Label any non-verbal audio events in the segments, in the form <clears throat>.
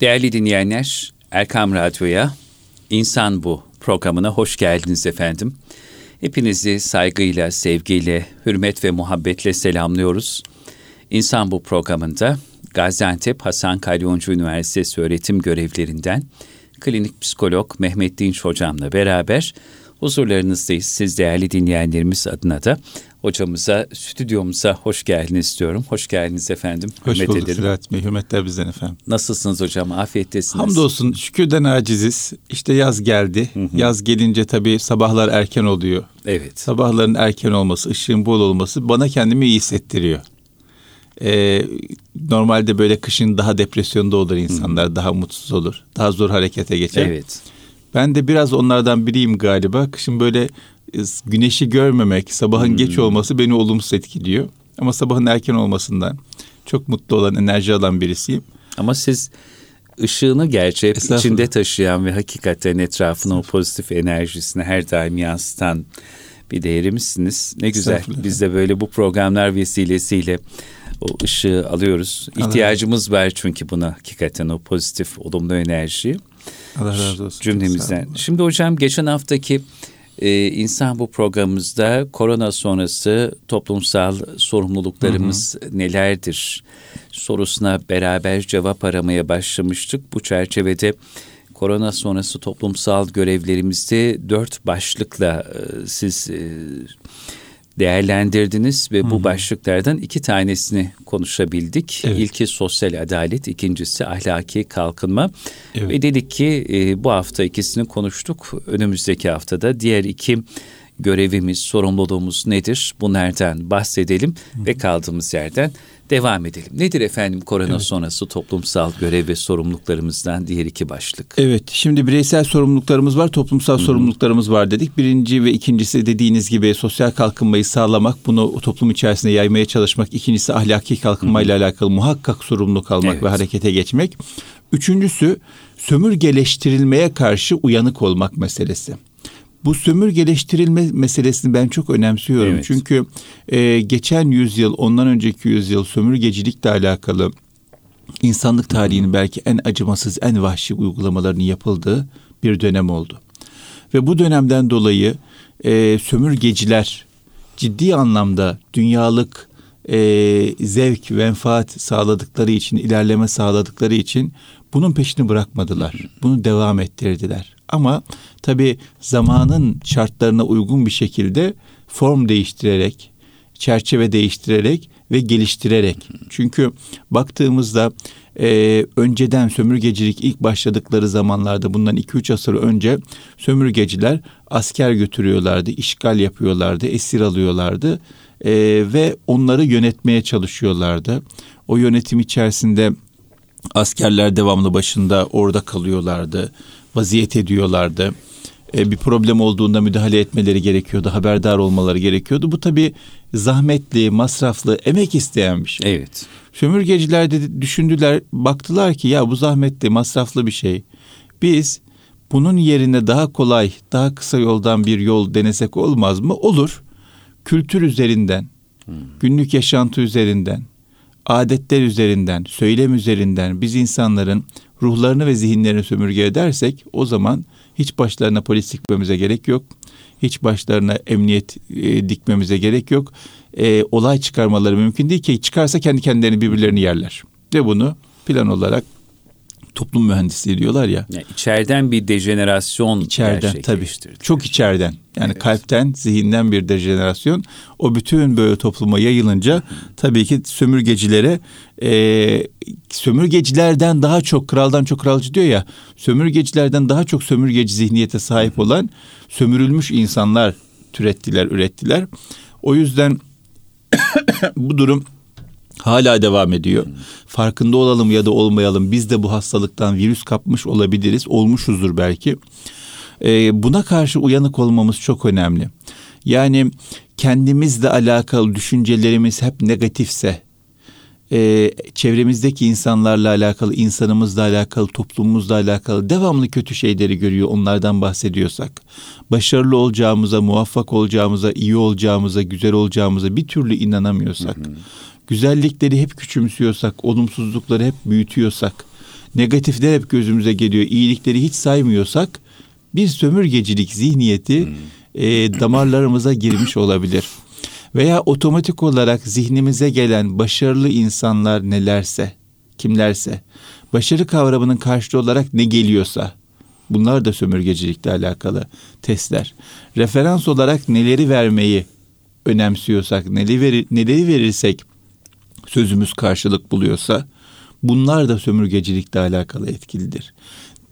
Değerli dinleyenler, Erkam Radyo'ya İnsan Bu programına hoş geldiniz efendim. Hepinizi saygıyla, sevgiyle, hürmet ve muhabbetle selamlıyoruz. İnsan Bu programında Gaziantep Hasan Kalyoncu Üniversitesi öğretim görevlerinden klinik psikolog Mehmet Dinç hocamla beraber huzurlarınızdayız. Siz değerli dinleyenlerimiz adına da hocamıza, stüdyomuza hoş geldiniz diyorum. Hoş geldiniz efendim. Hoş Hürmet bulduk ederim. Bey. Hürmetler bizden efendim. Nasılsınız hocam? Afiyettesiniz. Hamdolsun. Şükürden aciziz. İşte yaz geldi. Hı hı. Yaz gelince tabii sabahlar erken oluyor. Evet. Sabahların erken olması, ışığın bol olması bana kendimi iyi hissettiriyor. Ee, normalde böyle kışın daha depresyonda olur insanlar, hı. daha mutsuz olur. Daha zor harekete geçer. Evet. Ben de biraz onlardan biriyim galiba. Kışın böyle güneşi görmemek, sabahın hmm. geç olması beni olumsuz etkiliyor. Ama sabahın erken olmasından çok mutlu olan, enerji alan birisiyim. Ama siz ışığını gerçi hep içinde taşıyan ve hakikaten etrafına o pozitif enerjisini her daim yansıtan bir değerimizsiniz. Ne güzel. Biz de böyle bu programlar vesilesiyle o ışığı alıyoruz. İhtiyacımız var çünkü buna hakikaten o pozitif, olumlu enerjiyi. Allah razı olsun. Cümlemizden. Şimdi hocam geçen haftaki e, insan bu programımızda korona sonrası toplumsal sorumluluklarımız hı hı. nelerdir sorusuna beraber cevap aramaya başlamıştık. Bu çerçevede korona sonrası toplumsal görevlerimizde dört başlıkla e, siz e, değerlendirdiniz ve Hı-hı. bu başlıklardan iki tanesini konuşabildik. Evet. İlki sosyal adalet, ikincisi ahlaki kalkınma. Evet. Ve dedik ki e, bu hafta ikisini konuştuk. Önümüzdeki haftada diğer iki görevimiz, sorumluluğumuz nedir? Bunlardan bahsedelim Hı-hı. ve kaldığımız yerden devam edelim. Nedir efendim korona evet. sonrası toplumsal görev ve sorumluluklarımızdan diğer iki başlık? Evet şimdi bireysel sorumluluklarımız var toplumsal Hı-hı. sorumluluklarımız var dedik. Birinci ve ikincisi dediğiniz gibi sosyal kalkınmayı sağlamak bunu toplum içerisinde yaymaya çalışmak. İkincisi ahlaki kalkınmayla Hı-hı. alakalı muhakkak sorumluluk almak evet. ve harekete geçmek. Üçüncüsü sömürgeleştirilmeye karşı uyanık olmak meselesi. Bu sömürgeleştirilme meselesini ben çok önemsiyorum. Evet. Çünkü e, geçen yüzyıl, ondan önceki yüzyıl sömürgecilikle alakalı insanlık tarihinin belki en acımasız, en vahşi uygulamalarının yapıldığı bir dönem oldu. Ve bu dönemden dolayı e, sömürgeciler ciddi anlamda dünyalık e, zevk, menfaat sağladıkları için, ilerleme sağladıkları için bunun peşini bırakmadılar. Bunu devam ettirdiler. Ama tabi zamanın şartlarına uygun bir şekilde form değiştirerek, çerçeve değiştirerek ve geliştirerek. Çünkü baktığımızda e, önceden sömürgecilik ilk başladıkları zamanlarda bundan 2-3 asır önce sömürgeciler asker götürüyorlardı, işgal yapıyorlardı, esir alıyorlardı e, ve onları yönetmeye çalışıyorlardı. O yönetim içerisinde askerler devamlı başında orada kalıyorlardı vaziyet ediyorlardı. E, bir problem olduğunda müdahale etmeleri gerekiyordu, haberdar olmaları gerekiyordu. Bu tabii zahmetli, masraflı, emek isteyen bir şey. Evet. Sömürgeciler de düşündüler, baktılar ki ya bu zahmetli, masraflı bir şey. Biz bunun yerine daha kolay, daha kısa yoldan bir yol denesek olmaz mı? Olur. Kültür üzerinden, hmm. günlük yaşantı üzerinden, adetler üzerinden, söylem üzerinden biz insanların ruhlarını ve zihinlerini sömürge edersek o zaman hiç başlarına polis dikmemize gerek yok. Hiç başlarına emniyet e, dikmemize gerek yok. E, olay çıkarmaları mümkün değil ki çıkarsa kendi kendilerini birbirlerini yerler. Ve bunu plan olarak toplum mühendisliği diyorlar ya. Yani içeriden bir dejenerasyon içeriden tabii. Çok içeriden. Yani evet. kalpten, zihinden bir dejenerasyon. O bütün böyle topluma yayılınca tabii ki sömürgecilere e, sömürgecilerden daha çok kraldan çok kralcı diyor ya. Sömürgecilerden daha çok sömürgeci zihniyete sahip olan sömürülmüş insanlar türettiler, ürettiler. O yüzden <coughs> bu durum hala devam ediyor. Farkında olalım ya da olmayalım biz de bu hastalıktan virüs kapmış olabiliriz. Olmuşuzdur belki. Ee, buna karşı uyanık olmamız çok önemli. Yani kendimizle alakalı düşüncelerimiz hep negatifse, e, çevremizdeki insanlarla alakalı, insanımızla alakalı, toplumumuzla alakalı devamlı kötü şeyleri görüyor onlardan bahsediyorsak, başarılı olacağımıza, muvaffak olacağımıza, iyi olacağımıza, güzel olacağımıza bir türlü inanamıyorsak, hı hı güzellikleri hep küçümsüyorsak, olumsuzlukları hep büyütüyorsak, negatifler hep gözümüze geliyor. İyilikleri hiç saymıyorsak bir sömürgecilik zihniyeti hmm. e, damarlarımıza girmiş olabilir. Veya otomatik olarak zihnimize gelen başarılı insanlar nelerse, kimlerse, başarı kavramının karşılığı olarak ne geliyorsa, bunlar da sömürgecilikle alakalı testler. Referans olarak neleri vermeyi önemsiyorsak, neleri, verir, neleri verirsek sözümüz karşılık buluyorsa, bunlar da sömürgecilikle alakalı etkilidir.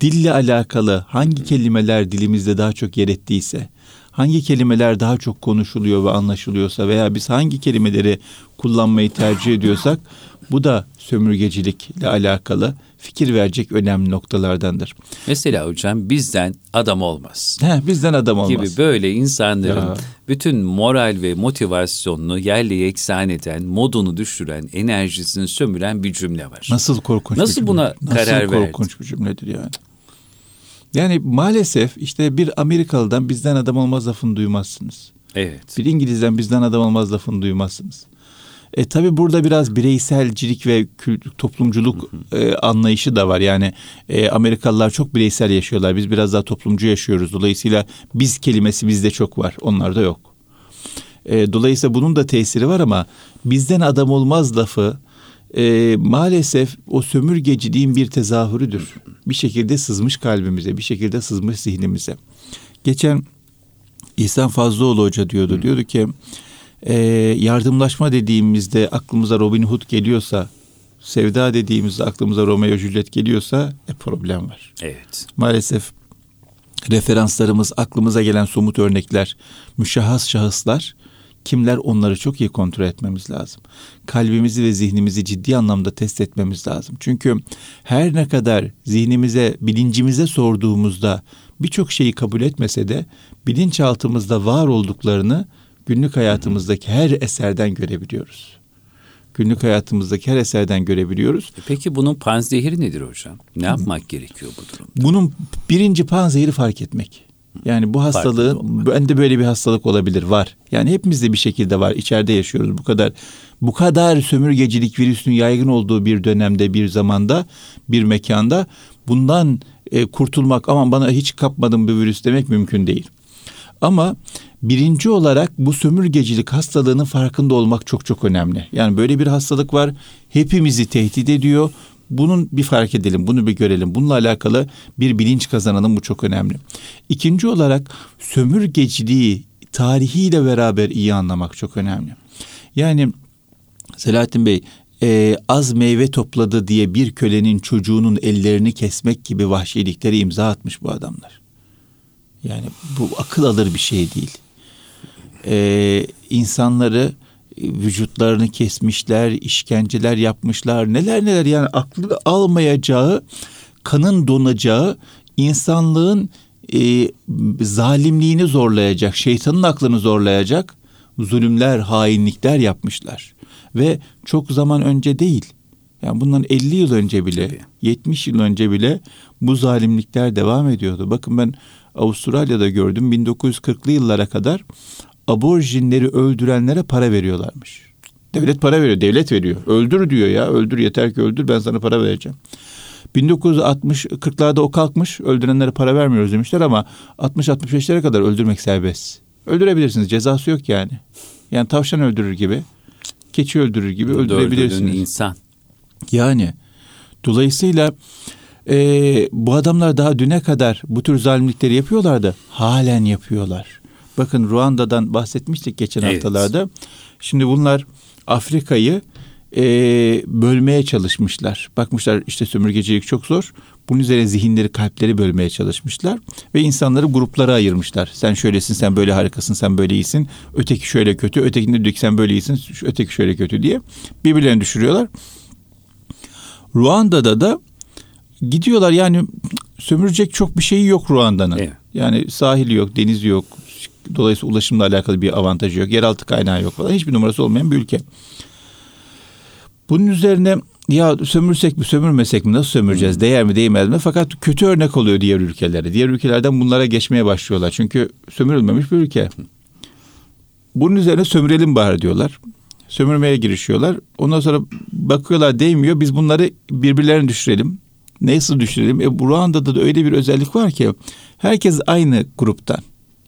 Dille alakalı hangi kelimeler dilimizde daha çok yer ettiyse, hangi kelimeler daha çok konuşuluyor ve anlaşılıyorsa veya biz hangi kelimeleri kullanmayı tercih ediyorsak bu da sömürgecilikle alakalı fikir verecek önemli noktalardandır. Mesela hocam bizden adam olmaz. He, bizden adam olmaz. Gibi böyle insanların ya. bütün moral ve motivasyonunu yerle yeksan eden, modunu düşüren, enerjisini sömüren bir cümle var. Nasıl korkunç Nasıl bir cümle. buna Nasıl karar verdin? Nasıl korkunç bir cümledir yani. Yani maalesef işte bir Amerikalı'dan bizden adam olmaz lafını duymazsınız. Evet. Bir İngiliz'den bizden adam olmaz lafını duymazsınız. E tabi burada biraz bireyselcilik ve toplumculuk e, anlayışı da var. Yani e, Amerikalılar çok bireysel yaşıyorlar. Biz biraz daha toplumcu yaşıyoruz. Dolayısıyla biz kelimesi bizde çok var. Onlarda yok. E, dolayısıyla bunun da tesiri var ama bizden adam olmaz lafı e, maalesef o sömürgeciliğin bir tezahürüdür. Bir şekilde sızmış kalbimize, bir şekilde sızmış zihnimize. Geçen İhsan Fazlıoğlu Hoca diyordu. Diyordu ki e, yardımlaşma dediğimizde aklımıza Robin Hood geliyorsa, sevda dediğimizde aklımıza Romeo Juliet geliyorsa e, problem var. Evet. Maalesef referanslarımız, aklımıza gelen somut örnekler, müşahhas şahıslar kimler onları çok iyi kontrol etmemiz lazım. Kalbimizi ve zihnimizi ciddi anlamda test etmemiz lazım. Çünkü her ne kadar zihnimize, bilincimize sorduğumuzda birçok şeyi kabul etmese de bilinçaltımızda var olduklarını günlük hayatımızdaki her eserden görebiliyoruz. Günlük hayatımızdaki her eserden görebiliyoruz. E peki bunun panzehiri nedir hocam? Ne yapmak gerekiyor bu durumda? Bunun birinci panzehiri fark etmek. Yani bu hastalığı bende böyle bir hastalık olabilir var. Yani hepimizde bir şekilde var. İçeride yaşıyoruz. Bu kadar bu kadar sömürgecilik virüsünün yaygın olduğu bir dönemde, bir zamanda, bir mekanda bundan e, kurtulmak aman bana hiç kapmadım bu virüs demek mümkün değil. Ama birinci olarak bu sömürgecilik hastalığının farkında olmak çok çok önemli. Yani böyle bir hastalık var. Hepimizi tehdit ediyor. Bunun bir fark edelim, bunu bir görelim. Bununla alakalı bir bilinç kazanalım bu çok önemli. İkinci olarak sömürgeciliği tarihiyle beraber iyi anlamak çok önemli. Yani Selahattin Bey e, az meyve topladı diye bir kölenin çocuğunun ellerini kesmek gibi vahşiliklere imza atmış bu adamlar. Yani bu akıl alır bir şey değil. Ee, insanları vücutlarını kesmişler, işkenceler yapmışlar, neler neler yani aklı almayacağı, kanın donacağı, insanlığın e, zalimliğini zorlayacak, şeytanın aklını zorlayacak zulümler, hainlikler yapmışlar. Ve çok zaman önce değil. Yani bundan 50 yıl önce bile, Tabii. 70 yıl önce bile bu zalimlikler devam ediyordu. Bakın ben Avustralya'da gördüm 1940'lı yıllara kadar aborjinleri öldürenlere para veriyorlarmış. Devlet para veriyor, devlet veriyor. Öldür diyor ya, öldür yeter ki öldür ben sana para vereceğim. 1960 40'larda o kalkmış öldürenlere para vermiyoruz demişler ama 60-65'lere kadar öldürmek serbest. Öldürebilirsiniz cezası yok yani. Yani tavşan öldürür gibi, keçi öldürür gibi öldürebilirsiniz. insan. Yani dolayısıyla e, bu adamlar daha düne kadar bu tür zalimlikleri yapıyorlardı. Halen yapıyorlar. Bakın Ruanda'dan bahsetmiştik geçen evet. haftalarda. Şimdi bunlar Afrika'yı e, bölmeye çalışmışlar. Bakmışlar işte sömürgecilik çok zor. Bunun üzerine zihinleri, kalpleri bölmeye çalışmışlar. Ve insanları gruplara ayırmışlar. Sen şöylesin, sen böyle harikasın, sen böyle iyisin. Öteki şöyle kötü, ötekinde diyor ki sen böyle iyisin, öteki şöyle kötü diye. Birbirlerini düşürüyorlar. Ruanda'da da gidiyorlar yani sömürecek çok bir şeyi yok Ruanda'nın. Evet. Yani sahili yok, denizi yok. Dolayısıyla ulaşımla alakalı bir avantajı yok. Yeraltı kaynağı yok falan. Hiçbir numarası olmayan bir ülke. Bunun üzerine ya sömürsek mi sömürmesek mi nasıl sömüreceğiz değer mi değmez mi fakat kötü örnek oluyor diğer ülkelere. Diğer ülkelerden bunlara geçmeye başlıyorlar çünkü sömürülmemiş bir ülke. Bunun üzerine sömürelim bari diyorlar. Sömürmeye girişiyorlar. Ondan sonra bakıyorlar değmiyor biz bunları birbirlerine düşürelim Nasıl düşünelim? E, Ruanda'da da öyle bir özellik var ki herkes aynı gruptan.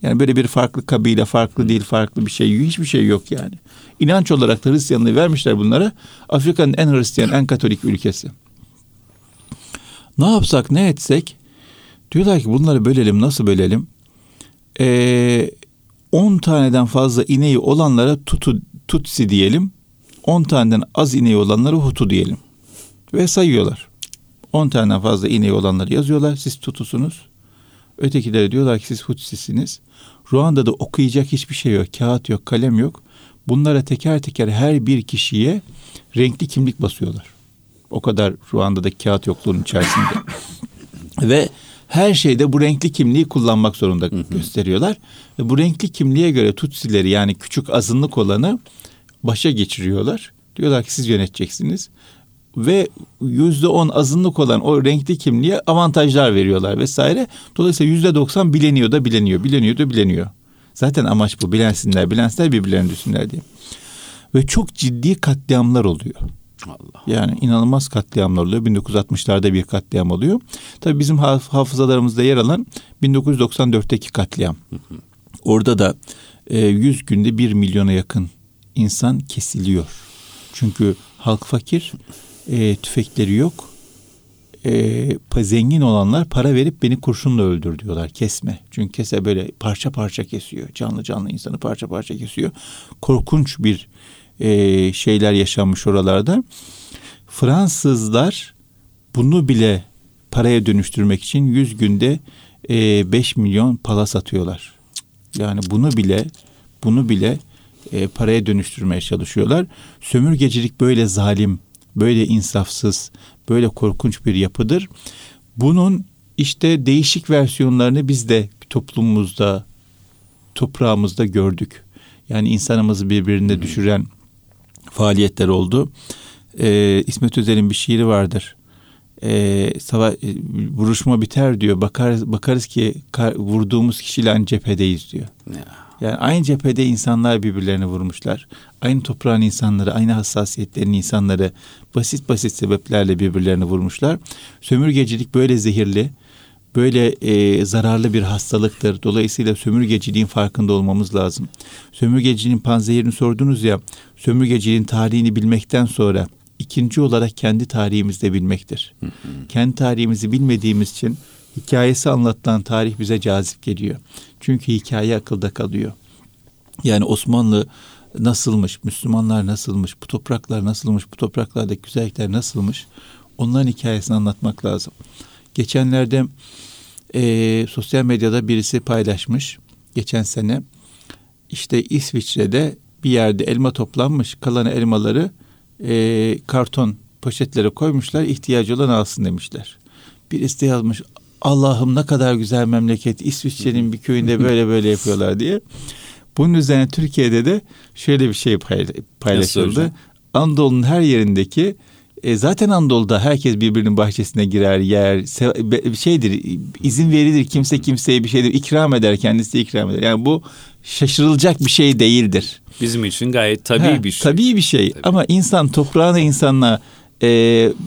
Yani böyle bir farklı kabile, farklı değil, farklı bir şey, hiçbir şey yok yani. İnanç olarak da Hristiyanlığı vermişler bunlara. Afrika'nın en Hristiyan, en Katolik ülkesi. Ne yapsak, ne etsek? Diyorlar ki bunları bölelim, nasıl bölelim? Ee, 10 taneden fazla ineği olanlara tutu, tutsi diyelim. 10 taneden az ineği olanlara hutu diyelim. Ve sayıyorlar. 10 taneden fazla ineği olanları yazıyorlar. Siz tutusunuz. Ötekileri diyorlar ki siz hutsisiniz. Ruanda'da okuyacak hiçbir şey yok. Kağıt yok, kalem yok. Bunlara teker teker her bir kişiye renkli kimlik basıyorlar. O kadar Ruanda'daki kağıt yokluğunun içerisinde. <laughs> Ve her şeyde bu renkli kimliği kullanmak zorunda hı hı. gösteriyorlar. Ve bu renkli kimliğe göre Tutsileri yani küçük azınlık olanı başa geçiriyorlar. Diyorlar ki siz yöneteceksiniz. Ve yüzde on azınlık olan o renkli kimliğe avantajlar veriyorlar vesaire. Dolayısıyla yüzde doksan bileniyor da bileniyor, bileniyor da bileniyor. Zaten amaç bu. Bilensinler, bilensinler birbirlerini düşünler diye. Ve çok ciddi katliamlar oluyor. Allah. Yani inanılmaz katliamlar oluyor. 1960'larda bir katliam oluyor. Tabii bizim hafızalarımızda yer alan 1994'teki katliam. Orada da e, 100 günde 1 milyona yakın insan kesiliyor. Çünkü halk fakir, e, tüfekleri yok. E, zengin olanlar para verip beni kurşunla öldür diyorlar. Kesme. Çünkü kese böyle parça parça kesiyor. Canlı canlı insanı parça parça kesiyor. Korkunç bir e, şeyler yaşanmış oralarda. Fransızlar bunu bile paraya dönüştürmek için 100 günde e, 5 milyon pala satıyorlar. Yani bunu bile bunu bile e, paraya dönüştürmeye çalışıyorlar. Sömürgecilik böyle zalim, böyle insafsız, böyle korkunç bir yapıdır. Bunun işte değişik versiyonlarını biz de toplumumuzda, toprağımızda gördük. Yani insanımızı birbirine düşüren faaliyetler oldu. Ee, İsmet Özel'in bir şiiri vardır. Ee, sava vuruşma biter diyor. Bakarız bakarız ki kar, vurduğumuz kişiyle aynı cephedeyiz diyor. Yani aynı cephede insanlar birbirlerini vurmuşlar. Aynı toprağın insanları, aynı hassasiyetlerin insanları basit basit sebeplerle birbirlerini vurmuşlar. Sömürgecilik böyle zehirli, böyle e, zararlı bir hastalıktır. Dolayısıyla sömürgeciliğin farkında olmamız lazım. Sömürgeciliğin panzehirini sordunuz ya, sömürgeciliğin tarihini bilmekten sonra ikinci olarak kendi tarihimizde bilmektir. Hı hı. Kendi tarihimizi bilmediğimiz için hikayesi anlatılan tarih bize cazip geliyor. Çünkü hikaye akılda kalıyor. Yani Osmanlı nasılmış, Müslümanlar nasılmış, bu topraklar nasılmış, bu topraklardaki güzellikler nasılmış onların hikayesini anlatmak lazım. Geçenlerde e, sosyal medyada birisi paylaşmış. Geçen sene işte İsviçre'de bir yerde elma toplanmış. Kalan elmaları e, karton poşetlere koymuşlar. ihtiyacı olan alsın demişler. Birisi de yazmış Allah'ım ne kadar güzel memleket. İsviçre'nin bir köyünde böyle böyle yapıyorlar diye. Bunun üzerine Türkiye'de de şöyle bir şey paylaşıldı. Anadolu'nun her yerindeki e, zaten Anadolu'da herkes birbirinin bahçesine girer, yer, şeydir, izin verilir. Kimse kimseye bir şeydir ikram eder, kendisi ikram eder. Yani bu şaşırılacak bir şey değildir. Bizim için gayet tabii ha, bir şey. Tabii bir şey tabii. ama insan toprağına insanla e,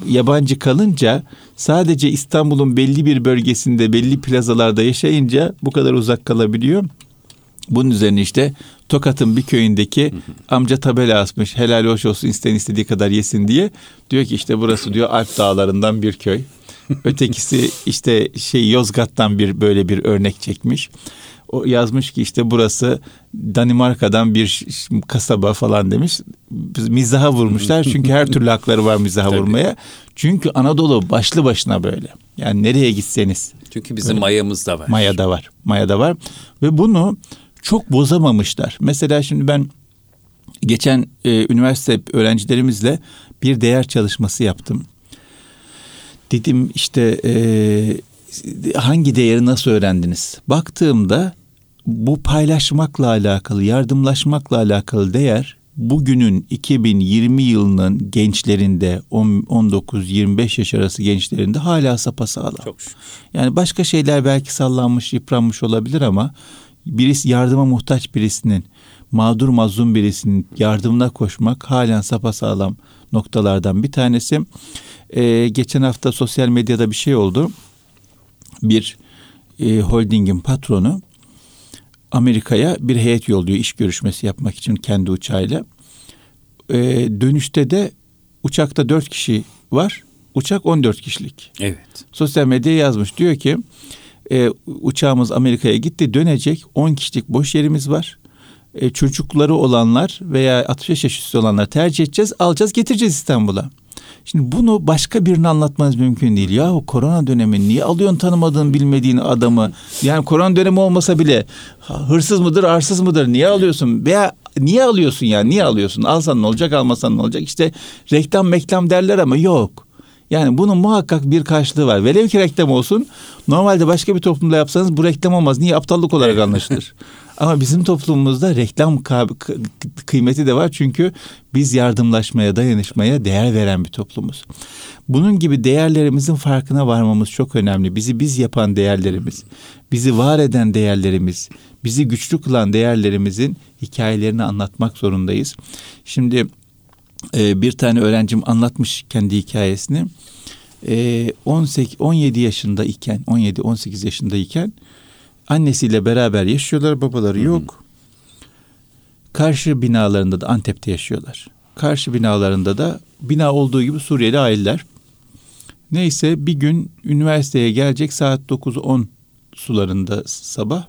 yabancı kalınca sadece İstanbul'un belli bir bölgesinde belli plazalarda yaşayınca bu kadar uzak kalabiliyor. Bunun üzerine işte Tokat'ın bir köyündeki amca tabela asmış. Helal hoş olsun isten istediği kadar yesin diye. Diyor ki işte burası diyor Alp dağlarından bir köy. <laughs> Ötekisi işte şey Yozgat'tan bir böyle bir örnek çekmiş. O yazmış ki işte burası Danimarka'dan bir kasaba falan demiş. Mizaha vurmuşlar <laughs> çünkü her türlü hakları var mizaha vurmaya. Çünkü Anadolu başlı başına böyle. Yani nereye gitseniz. Çünkü bizim öyle. mayamız da var. Maya da var. Maya da var. Ve bunu çok bozamamışlar. Mesela şimdi ben geçen e, üniversite öğrencilerimizle bir değer çalışması yaptım. Dedim işte e, hangi değeri nasıl öğrendiniz? Baktığımda bu paylaşmakla alakalı, yardımlaşmakla alakalı değer bugünün 2020 yılının gençlerinde 19-25 yaş arası gençlerinde hala sapasağlam. Çok şükür. Yani başka şeyler belki sallanmış, yıpranmış olabilir ama birisi yardıma muhtaç birisinin, mağdur mazlum birisinin yardımına koşmak halen sapasağlam noktalardan bir tanesi. E, geçen hafta sosyal medyada bir şey oldu. Bir e, holdingin patronu Amerika'ya bir heyet yolluyor iş görüşmesi yapmak için kendi uçağıyla. E, dönüşte de uçakta dört kişi var. Uçak 14 kişilik. Evet. Sosyal medyaya yazmış. Diyor ki e, uçağımız Amerika'ya gitti dönecek 10 kişilik boş yerimiz var. E, çocukları olanlar veya 65 yaş üstü olanlar tercih edeceğiz alacağız getireceğiz İstanbul'a. Şimdi bunu başka birine anlatmanız mümkün değil. Ya o korona dönemi niye alıyorsun tanımadığın bilmediğin adamı? Yani korona dönemi olmasa bile hırsız mıdır arsız mıdır niye alıyorsun? Veya niye alıyorsun yani niye alıyorsun? Alsan ne olacak almasan ne olacak? İşte reklam meklam derler ama yok. Yani bunun muhakkak bir karşılığı var. Velev ki reklam olsun. Normalde başka bir toplumda yapsanız bu reklam olmaz. Niye? Aptallık olarak anlaşılır. <laughs> Ama bizim toplumumuzda reklam kıymeti de var. Çünkü biz yardımlaşmaya, dayanışmaya değer veren bir toplumuz. Bunun gibi değerlerimizin farkına varmamız çok önemli. Bizi biz yapan değerlerimiz, bizi var eden değerlerimiz, bizi güçlü kılan değerlerimizin hikayelerini anlatmak zorundayız. Şimdi e, bir tane öğrencim anlatmış kendi hikayesini. E, 18 17 yaşında iken 17 18 yaşında iken annesiyle beraber yaşıyorlar babaları Hı-hı. yok. Karşı binalarında da Antep'te yaşıyorlar. Karşı binalarında da bina olduğu gibi Suriyeli aileler. Neyse bir gün üniversiteye gelecek saat 9-10 sularında sabah.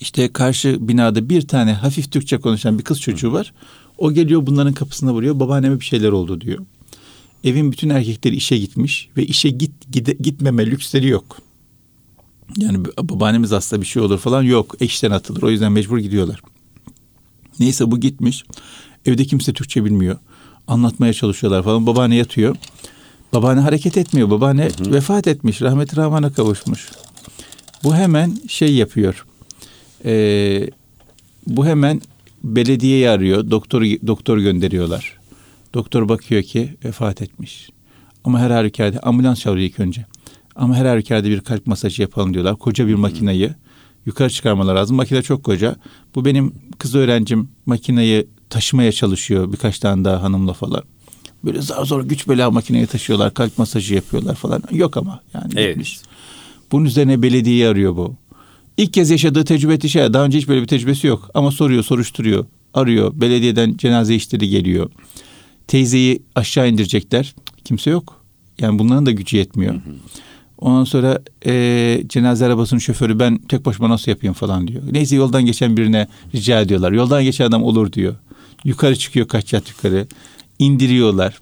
İşte karşı binada bir tane hafif Türkçe konuşan bir kız çocuğu var. O geliyor bunların kapısına vuruyor. Babaanneme bir şeyler oldu diyor. Evin bütün erkekleri işe gitmiş ve işe git gide, gitmeme lüksleri yok. Yani babaannemiz hasta bir şey olur falan yok. Eşten atılır. O yüzden mecbur gidiyorlar. Neyse bu gitmiş. Evde kimse Türkçe bilmiyor. Anlatmaya çalışıyorlar falan. Babaanne yatıyor. Babaanne hareket etmiyor. Babaanne hı hı. vefat etmiş. Rahmet Rahman'a kavuşmuş. Bu hemen şey yapıyor. Ee, bu hemen belediyeyi arıyor. Doktor doktor gönderiyorlar. Doktor bakıyor ki vefat etmiş. Ama her halükarda ambulans çağırıyor ilk önce. Ama her halükarda bir kalp masajı yapalım diyorlar. Koca bir makinayı yukarı çıkarmalar lazım. Makine çok koca. Bu benim kız öğrencim makineyi taşımaya çalışıyor birkaç tane daha hanımla falan. Böyle zar zor güç bela makineyi taşıyorlar. Kalp masajı yapıyorlar falan. Yok ama yani evet. gitmiş. Bunun üzerine belediyeyi arıyor bu. İlk kez yaşadığı tecrübe şey. Daha önce hiç böyle bir tecrübesi yok. Ama soruyor, soruşturuyor. Arıyor. Belediyeden cenaze işleri geliyor. Teyzeyi aşağı indirecekler. Kimse yok. Yani bunların da gücü yetmiyor. Hı hı. Ondan sonra e, cenaze arabasının şoförü ben tek başıma nasıl yapayım falan diyor. Neyse yoldan geçen birine rica ediyorlar. Yoldan geçen adam olur diyor. Yukarı çıkıyor kaç yat yukarı. İndiriyorlar.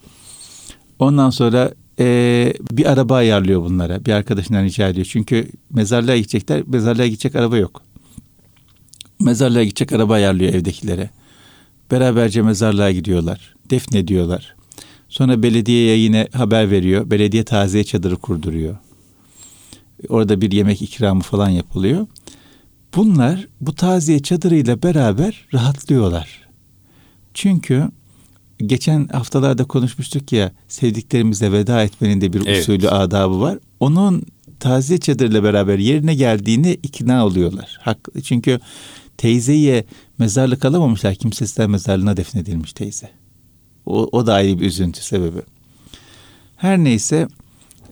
Ondan sonra e, bir araba ayarlıyor bunlara. Bir arkadaşından rica ediyor. Çünkü mezarlığa gidecekler. Mezarlığa gidecek araba yok. Mezarlığa gidecek araba ayarlıyor evdekilere. Beraberce mezarlığa gidiyorlar. Defnediyorlar. Sonra belediyeye yine haber veriyor. Belediye taziye çadırı kurduruyor. Orada bir yemek ikramı falan yapılıyor. Bunlar bu taziye çadırıyla beraber rahatlıyorlar. Çünkü geçen haftalarda konuşmuştuk ya sevdiklerimizle veda etmenin de bir evet. usulü adabı var. Onun taze çadırla beraber yerine geldiğini ikna oluyorlar. Haklı. Çünkü teyzeye mezarlık alamamışlar. Kimsesizler mezarlığına defnedilmiş teyze. O, o da ayrı bir üzüntü sebebi. Her neyse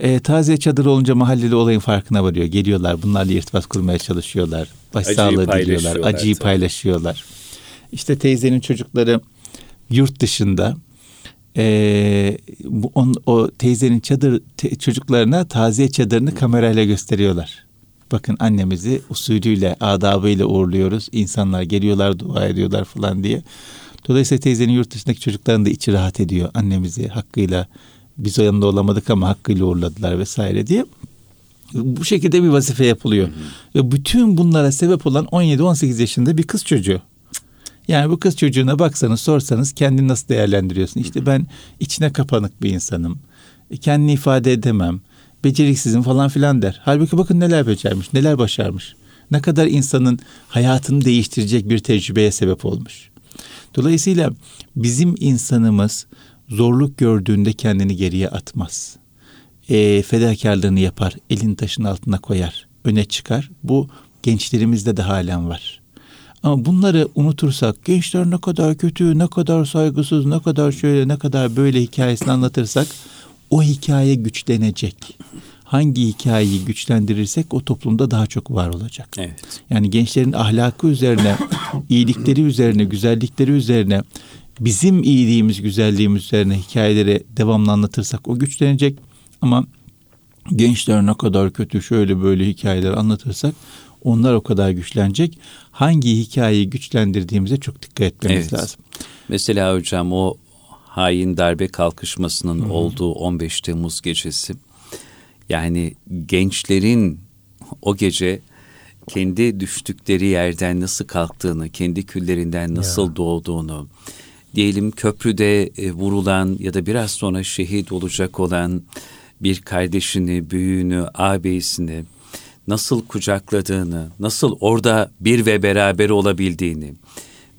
e, taze çadır olunca mahalleli olayın farkına varıyor. Geliyorlar bunlarla irtibat kurmaya çalışıyorlar. Başsağlığı diliyorlar. Acıyı paylaşıyorlar. İşte teyzenin çocukları yurt dışında e, bu, on, o teyzenin çadır te, çocuklarına taziye çadırını kamerayla gösteriyorlar. Bakın annemizi usulüyle, adabıyla uğurluyoruz. İnsanlar geliyorlar, dua ediyorlar falan diye. Dolayısıyla teyzenin yurt dışındaki çocukların da içi rahat ediyor. Annemizi hakkıyla biz o yanında olamadık ama hakkıyla uğurladılar vesaire diye. Bu şekilde bir vazife yapılıyor. Hı hı. Ve bütün bunlara sebep olan 17-18 yaşında bir kız çocuğu. Yani bu kız çocuğuna baksanız sorsanız kendini nasıl değerlendiriyorsun? İşte ben içine kapanık bir insanım. E, kendini ifade edemem. Beceriksizim falan filan der. Halbuki bakın neler becermiş, neler başarmış. Ne kadar insanın hayatını değiştirecek bir tecrübeye sebep olmuş. Dolayısıyla bizim insanımız zorluk gördüğünde kendini geriye atmaz. E, fedakarlığını yapar, elin taşın altına koyar, öne çıkar. Bu gençlerimizde de halen var. Ama bunları unutursak, gençler ne kadar kötü, ne kadar saygısız, ne kadar şöyle, ne kadar böyle hikayesini anlatırsak o hikaye güçlenecek. Hangi hikayeyi güçlendirirsek o toplumda daha çok var olacak. Evet. Yani gençlerin ahlakı üzerine, iyilikleri üzerine, güzellikleri üzerine, bizim iyiliğimiz, güzelliğimiz üzerine hikayeleri devamlı anlatırsak o güçlenecek. Ama gençler ne kadar kötü şöyle böyle hikayeler anlatırsak onlar o kadar güçlenecek. Hangi hikayeyi güçlendirdiğimize çok dikkat etmemiz Evet. lazım. Mesela hocam o hain darbe kalkışmasının olduğu 15 Temmuz gecesi yani gençlerin o gece kendi düştükleri yerden nasıl kalktığını, kendi küllerinden nasıl doğduğunu, diyelim köprüde e, vurulan ya da biraz sonra şehit olacak olan bir kardeşini, büyüğünü, ağabeyisini nasıl kucakladığını, nasıl orada bir ve beraber olabildiğini,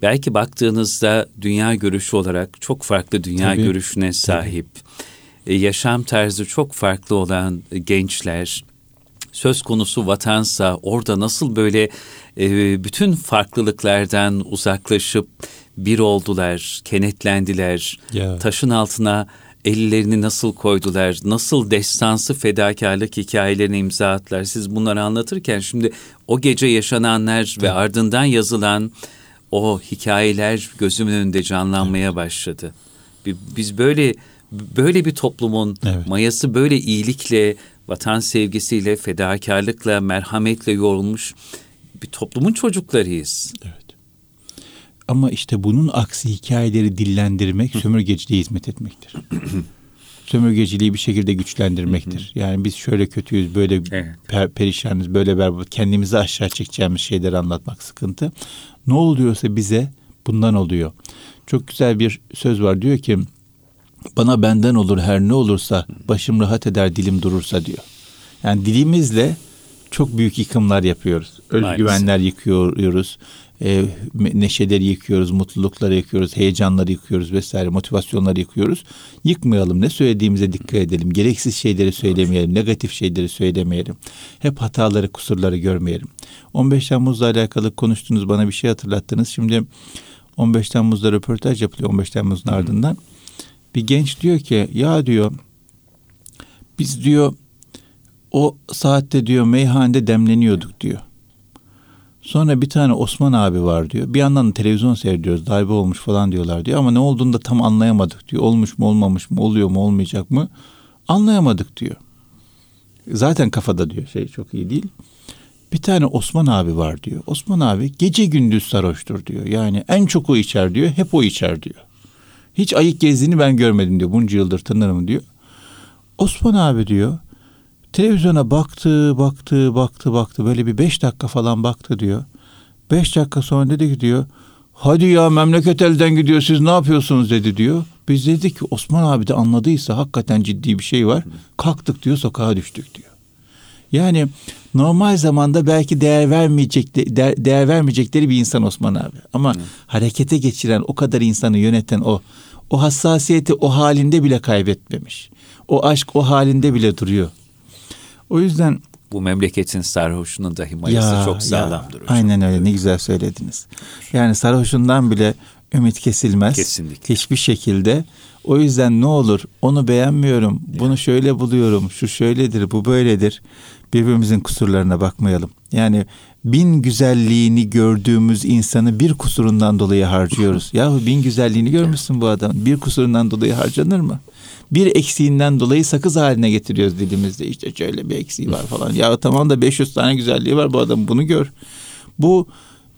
belki baktığınızda dünya görüşü olarak çok farklı dünya Tabii. görüşüne sahip, e, yaşam tarzı çok farklı olan e, gençler, söz konusu vatansa orada nasıl böyle bütün farklılıklardan uzaklaşıp bir oldular, kenetlendiler, Ya. taşın altına ellerini nasıl koydular, nasıl destansı fedakarlık hikayelerini imza attılar. Siz bunları anlatırken şimdi o gece yaşananlar ve ardından yazılan o hikayeler gözümün önünde canlanmaya başladı. Bi- Biz böyle böyle bir toplumun Evet. mayası böyle iyilikle, vatan sevgisiyle, fedakarlıkla, merhametle yoğrulmuş bir toplumun çocuklarıyız. Evet. Ama işte bunun aksi hikayeleri dillendirmek sömürgeciliğe hizmet etmektir. sömürgeciliği bir şekilde güçlendirmektir. Yani biz şöyle kötüyüz, böyle Evet. per- perişanız, böyle berbat, kendimizi aşağı çekeceğimiz şeyleri anlatmak sıkıntı. Ne oluyorsa bize bundan oluyor. Çok güzel bir söz var diyor ki bana benden olur her ne olursa başım rahat eder dilim durursa diyor. Yani dilimizle çok büyük yıkımlar yapıyoruz. Özgüvenler yıkıyoruz. E, neşeleri yıkıyoruz, mutlulukları yıkıyoruz, heyecanları yıkıyoruz vesaire, motivasyonları yıkıyoruz. Yıkmayalım, ne söylediğimize dikkat edelim. Gereksiz şeyleri söylemeyelim, negatif şeyleri söylemeyelim. Hep hataları, kusurları görmeyelim. 15 Temmuz'la alakalı konuştunuz, bana bir şey hatırlattınız. Şimdi 15 Temmuz'da röportaj yapılıyor 15 Temmuz'un ardından. Bir genç diyor ki ya diyor biz diyor o saatte diyor meyhanede demleniyorduk diyor. Sonra bir tane Osman abi var diyor. Bir yandan da televizyon seyrediyoruz. Darbe olmuş falan diyorlar diyor. Ama ne olduğunu da tam anlayamadık diyor. Olmuş mu olmamış mı oluyor mu olmayacak mı anlayamadık diyor. Zaten kafada diyor şey çok iyi değil. Bir tane Osman abi var diyor. Osman abi gece gündüz sarhoştur diyor. Yani en çok o içer diyor. Hep o içer diyor. Hiç ayık gezdiğini ben görmedim diyor. Bunca yıldır tanırım diyor. Osman abi diyor televizyona baktı, baktı, baktı, baktı. Böyle bir beş dakika falan baktı diyor. Beş dakika sonra dedi ki diyor. Hadi ya memleket elden gidiyor siz ne yapıyorsunuz dedi diyor. Biz dedik ki Osman abi de anladıysa hakikaten ciddi bir şey var. Kalktık diyor sokağa düştük diyor. Yani normal zamanda belki değer vermeyecek değer, değer vermeyecekleri bir insan Osman abi. Ama harekete geçiren o kadar insanı yöneten o o hassasiyeti o halinde bile kaybetmemiş. O aşk o halinde bile duruyor. O yüzden Bu memleketin sarhoşunun dahi mayası çok sağlamdır hocam. Aynen öyle ne güzel söylediniz. Yani sarhoşundan bile ümit kesilmez. Kesinlikle. Hiçbir şekilde. O yüzden ne olur onu beğenmiyorum, bunu şöyle buluyorum, şu şöyledir, bu böyledir. Birbirimizin kusurlarına bakmayalım. Yani bin güzelliğini gördüğümüz insanı bir kusurundan dolayı harcıyoruz. <laughs> Yahu bin güzelliğini görmüşsün bu adamın. Bir kusurundan dolayı harcanır mı? Bir eksiğinden dolayı sakız haline getiriyoruz dilimizde. İşte şöyle bir eksiği var falan. Ya tamam da 500 tane güzelliği var bu adam bunu gör. Bu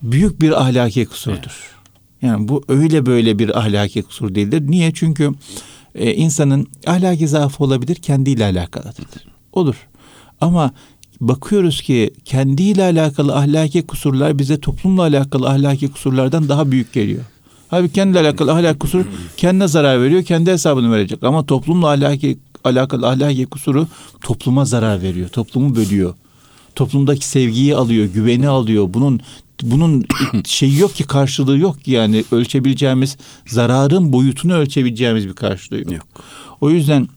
büyük bir ahlaki kusurdur. Yani bu öyle böyle bir ahlaki kusur değildir. Niye? Çünkü e, insanın ahlaki zaafı olabilir, kendiyle alakalıdır. Olur. Ama bakıyoruz ki kendiyle alakalı ahlaki kusurlar bize toplumla alakalı ahlaki kusurlardan daha büyük geliyor. Halbuki kendiyle alakalı ahlaki kusur kendine zarar veriyor, kendi hesabını verecek. Ama toplumla ahlaki alakalı ahlaki kusuru topluma zarar veriyor, toplumu bölüyor. Toplumdaki sevgiyi alıyor, güveni alıyor. Bunun bunun şeyi yok ki karşılığı yok ki yani ölçebileceğimiz zararın boyutunu ölçebileceğimiz bir karşılığı yok. Yok. O yüzden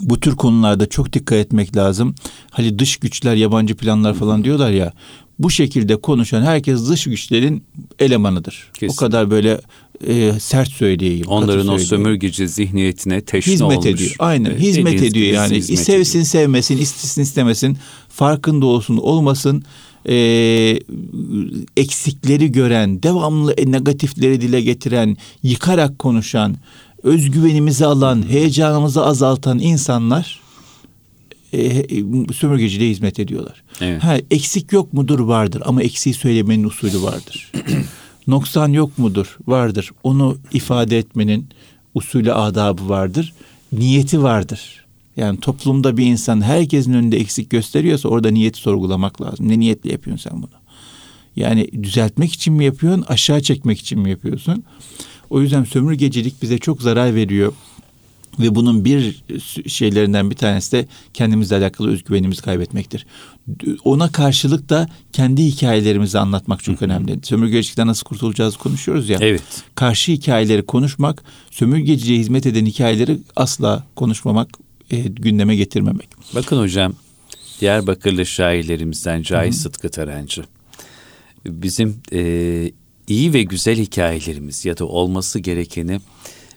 bu tür konularda çok dikkat etmek lazım. Hani dış güçler, yabancı planlar falan diyorlar ya. Bu şekilde konuşan herkes dış güçlerin elemanıdır. Kesin. O kadar böyle e, sert söyleyeyim. Onların o sömürgeci zihniyetine teşne hizmet olmuş. ediyor. Aynen Evet, hizmet dediğiniz ediyor yani. hizmet sevsin ediyor. sevmesin, istesin istemesin, farkında olsun olmasın. e, eksikleri gören, devamlı negatifleri dile getiren, yıkarak konuşan, özgüvenimizi alan, heyecanımızı azaltan insanlar e, sömürgeciliğe hizmet ediyorlar. Evet. Ha, eksik yok mudur? Vardır ama eksiği söylemenin usulü vardır. <clears throat> Noksan yok mudur? Vardır. Onu ifade etmenin usulü adabı vardır. Niyeti vardır. Yani toplumda bir insan herkesin önünde eksik gösteriyorsa orada niyeti sorgulamak lazım. Ne niyetle yapıyorsun sen bunu? Yani düzeltmek için mi yapıyorsun, aşağı çekmek için mi yapıyorsun? O yüzden sömürgecilik bize çok zarar veriyor. Ve bunun bir şeylerinden bir tanesi de kendimizle alakalı özgüvenimizi kaybetmektir. Ona karşılık da kendi hikayelerimizi anlatmak çok önemli. Sömürgecilikten nasıl kurtulacağız konuşuyoruz ya. Evet. Karşı hikayeleri konuşmak, sömürgeciliğe hizmet eden hikayeleri asla konuşmamak, e, gündeme getirmemek. Bakın hocam Diyarbakırlı şairlerimizden Cahit Sıtkı Tarancı. Bizim e, iyi ve güzel hikayelerimiz ya da olması gerekeni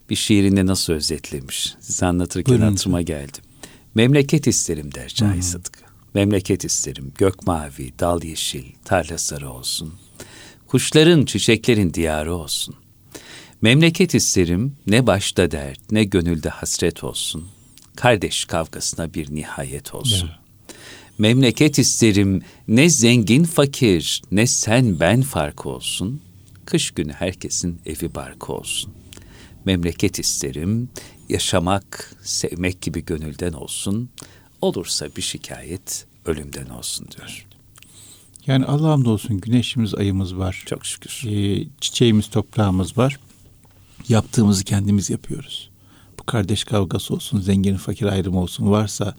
bir şiirinde nasıl özetlemiş? Size anlatırken Buyurun. hatırıma geldi. Memleket isterim der Cahit Sıtkı. Memleket isterim. Gök mavi, dal yeşil, tarla sarı olsun. Kuşların, çiçeklerin diyarı olsun. Memleket isterim ne başta dert ne gönülde hasret olsun. Kardeş kavgasına bir nihayet olsun. Memleket isterim ne zengin fakir ne sen ben farkı olsun. Kış günü herkesin evi barkı olsun. Memleket isterim yaşamak, sevmek gibi gönülden olsun. Olursa bir şikayet ölümden olsun diyor. Yani Allah'ım da olsun güneşimiz, ayımız var. Çok şükür. Ee, çiçeğimiz, toprağımız var. Yaptığımızı kendimiz yapıyoruz. Bu kardeş kavgası olsun, zengin fakir ayrımı olsun varsa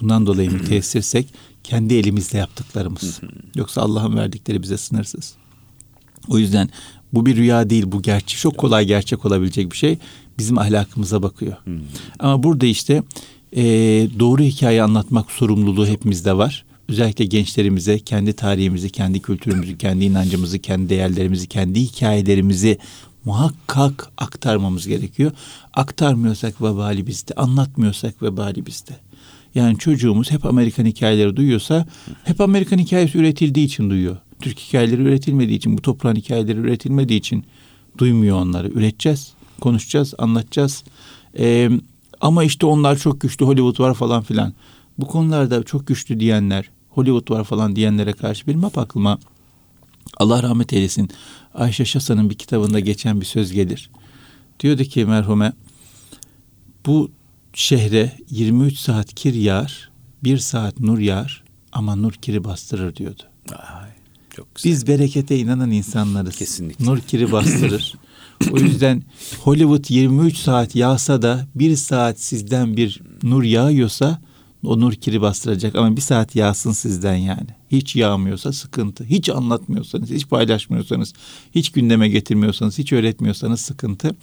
bundan dolayı müteessirsek kendi elimizle yaptıklarımız. Yoksa Allah'ın verdikleri bize sınırsız. O yüzden bu bir rüya değil, bu gerçek. Çok kolay gerçek olabilecek bir şey. Bizim ahlakımıza bakıyor. Ama burada işte e, doğru hikaye anlatmak sorumluluğu hepimizde var. Özellikle gençlerimize kendi tarihimizi, kendi kültürümüzü, kendi inancımızı, kendi değerlerimizi, kendi hikayelerimizi muhakkak aktarmamız gerekiyor. Aktarmıyorsak vebali bizde, anlatmıyorsak vebali bizde. Yani çocuğumuz hep Amerikan hikayeleri duyuyorsa hep Amerikan hikayesi üretildiği için duyuyor. Türk hikayeleri üretilmediği için, bu toprağın hikayeleri üretilmediği için duymuyor onları. Üreteceğiz, konuşacağız, anlatacağız. Ee, ama işte onlar çok güçlü, Hollywood var falan filan. Bu konularda çok güçlü diyenler, Hollywood var falan diyenlere karşı benim hep aklıma Allah rahmet eylesin Ayşe Şasa'nın bir kitabında geçen bir söz gelir. Diyordu ki merhume bu şehre 23 saat kir yağar, bir saat nur yağar ama nur kiri bastırır diyordu. Ay, çok güzel. Biz berekete inanan insanlarız. Kesinlikle. Nur kiri <clears throat> bastırır. o yüzden Hollywood 23 saat yağsa da bir saat sizden bir nur yağıyorsa o nur kiri bastıracak ama bir saat yağsın sizden yani. Hiç yağmıyorsa sıkıntı. Hiç anlatmıyorsanız, hiç paylaşmıyorsanız, hiç gündeme getirmiyorsanız, hiç öğretmiyorsanız sıkıntı.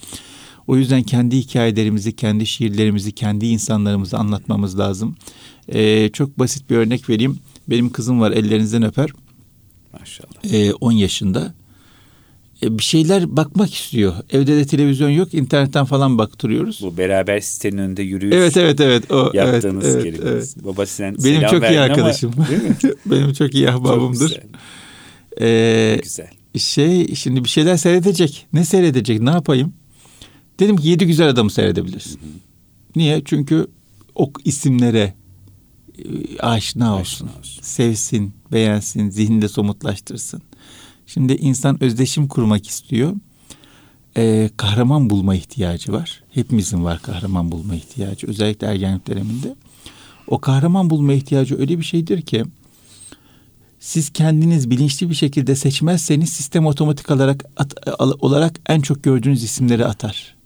O yüzden kendi hikayelerimizi, kendi şiirlerimizi, kendi insanlarımızı anlatmamız lazım. Ee, çok basit bir örnek vereyim. Benim kızım var ellerinizden öper. Maşallah. Ee, 10 yaşında. Ee, bir şeyler bakmak istiyor. Evde de televizyon yok. internetten falan baktırıyoruz. Bu beraber sitenin önünde yürüyüş Evet evet evet. O, yaptığınız evet, evet, evet. Baba sen Benim çok iyi verdin ama- arkadaşım. değil mi? <laughs> Benim çok iyi Çok ahbabımdır. güzel. Ee, güzel. şey şimdi bir şeyler seyredecek. Ne seyredecek? Ne yapayım? Dedim ki yedi güzel adamı seyredebilirsin. Niye? Çünkü o isimlere e, aşina olsun. Aşina olsun. Sevsin, beğensin, zihninde somutlaştırsın. Şimdi insan özdeşim kurmak istiyor. Ee, kahraman bulma ihtiyacı var. Hepimizin var kahraman bulma ihtiyacı. Özellikle ergenlik döneminde. O kahraman bulma ihtiyacı öyle bir şeydir ki siz kendiniz bilinçli bir şekilde seçmezseniz sistem otomatik olarak at- olarak en çok gördüğünüz isimleri atar.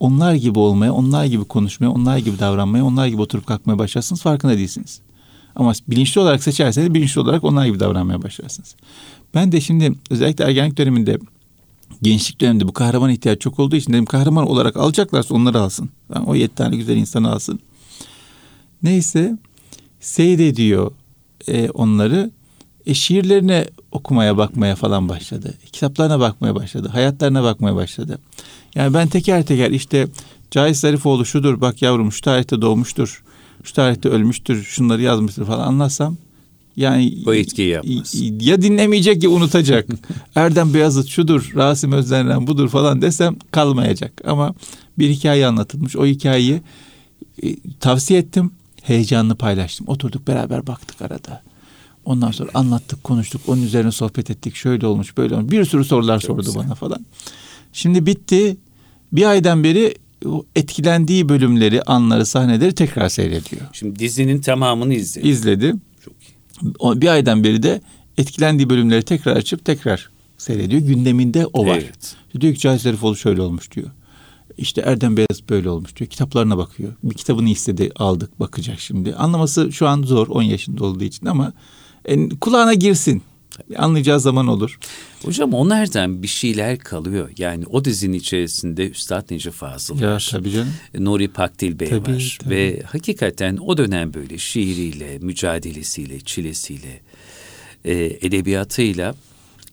Onlar gibi olmaya, onlar gibi konuşmaya, onlar gibi davranmaya, onlar gibi oturup kalkmaya başlarsınız farkında değilsiniz. Ama bilinçli olarak seçerseniz bilinçli olarak onlar gibi davranmaya başlarsınız. Ben de şimdi özellikle ergenlik döneminde gençlik döneminde bu kahraman ihtiyaç çok olduğu için dedim kahraman olarak alacaklarsa onları alsın. Yani o yedi tane güzel insanı alsın. Neyse seyrediyor e, onları E, şiirlerine okumaya bakmaya falan başladı. Kitaplarına bakmaya başladı. Hayatlarına bakmaya başladı. Yani ben teker teker işte Cahit Zarifoğlu şudur bak yavrum şu tarihte doğmuştur. Şu tarihte ölmüştür. Şunları yazmıştır falan anlatsam yani o etkiyi yapmaz. Ya dinlemeyecek ya unutacak. <laughs> Erdem Beyazıt şudur, Rasim Özdenren budur falan desem kalmayacak. Ama bir hikaye anlatılmış. O hikayeyi e, tavsiye ettim. Heyecanlı paylaştım. Oturduk beraber baktık arada. Ondan sonra anlattık, konuştuk. Onun üzerine sohbet ettik. Şöyle olmuş, böyle olmuş. Bir sürü sorular Çok sordu güzel. bana falan. Şimdi bitti. Bir aydan beri etkilendiği bölümleri, anları, sahneleri tekrar seyrediyor. Şimdi dizinin tamamını izledi. İzledi. Çok iyi. Bir aydan beri de etkilendiği bölümleri tekrar açıp tekrar seyrediyor. Gündeminde o var. Evet. Diyor ki Cahit Zarifoğlu şöyle olmuş diyor. İşte Erdem Beyaz böyle olmuş diyor. Kitaplarına bakıyor. Bir kitabını istedi aldık bakacak şimdi. Anlaması şu an zor 10 yaşında olduğu için ama e, kulağına girsin. Anlayacağı zaman olur. Hocam o nereden bir şeyler kalıyor. Yani o dizinin içerisinde Üstad Necip Fazıl ya, var. Tabii canım. Nuri Pakdil Bey tabii, var. Tabii. Ve hakikaten o dönem böyle şiiriyle, mücadelesiyle, çilesiyle, e, edebiyatıyla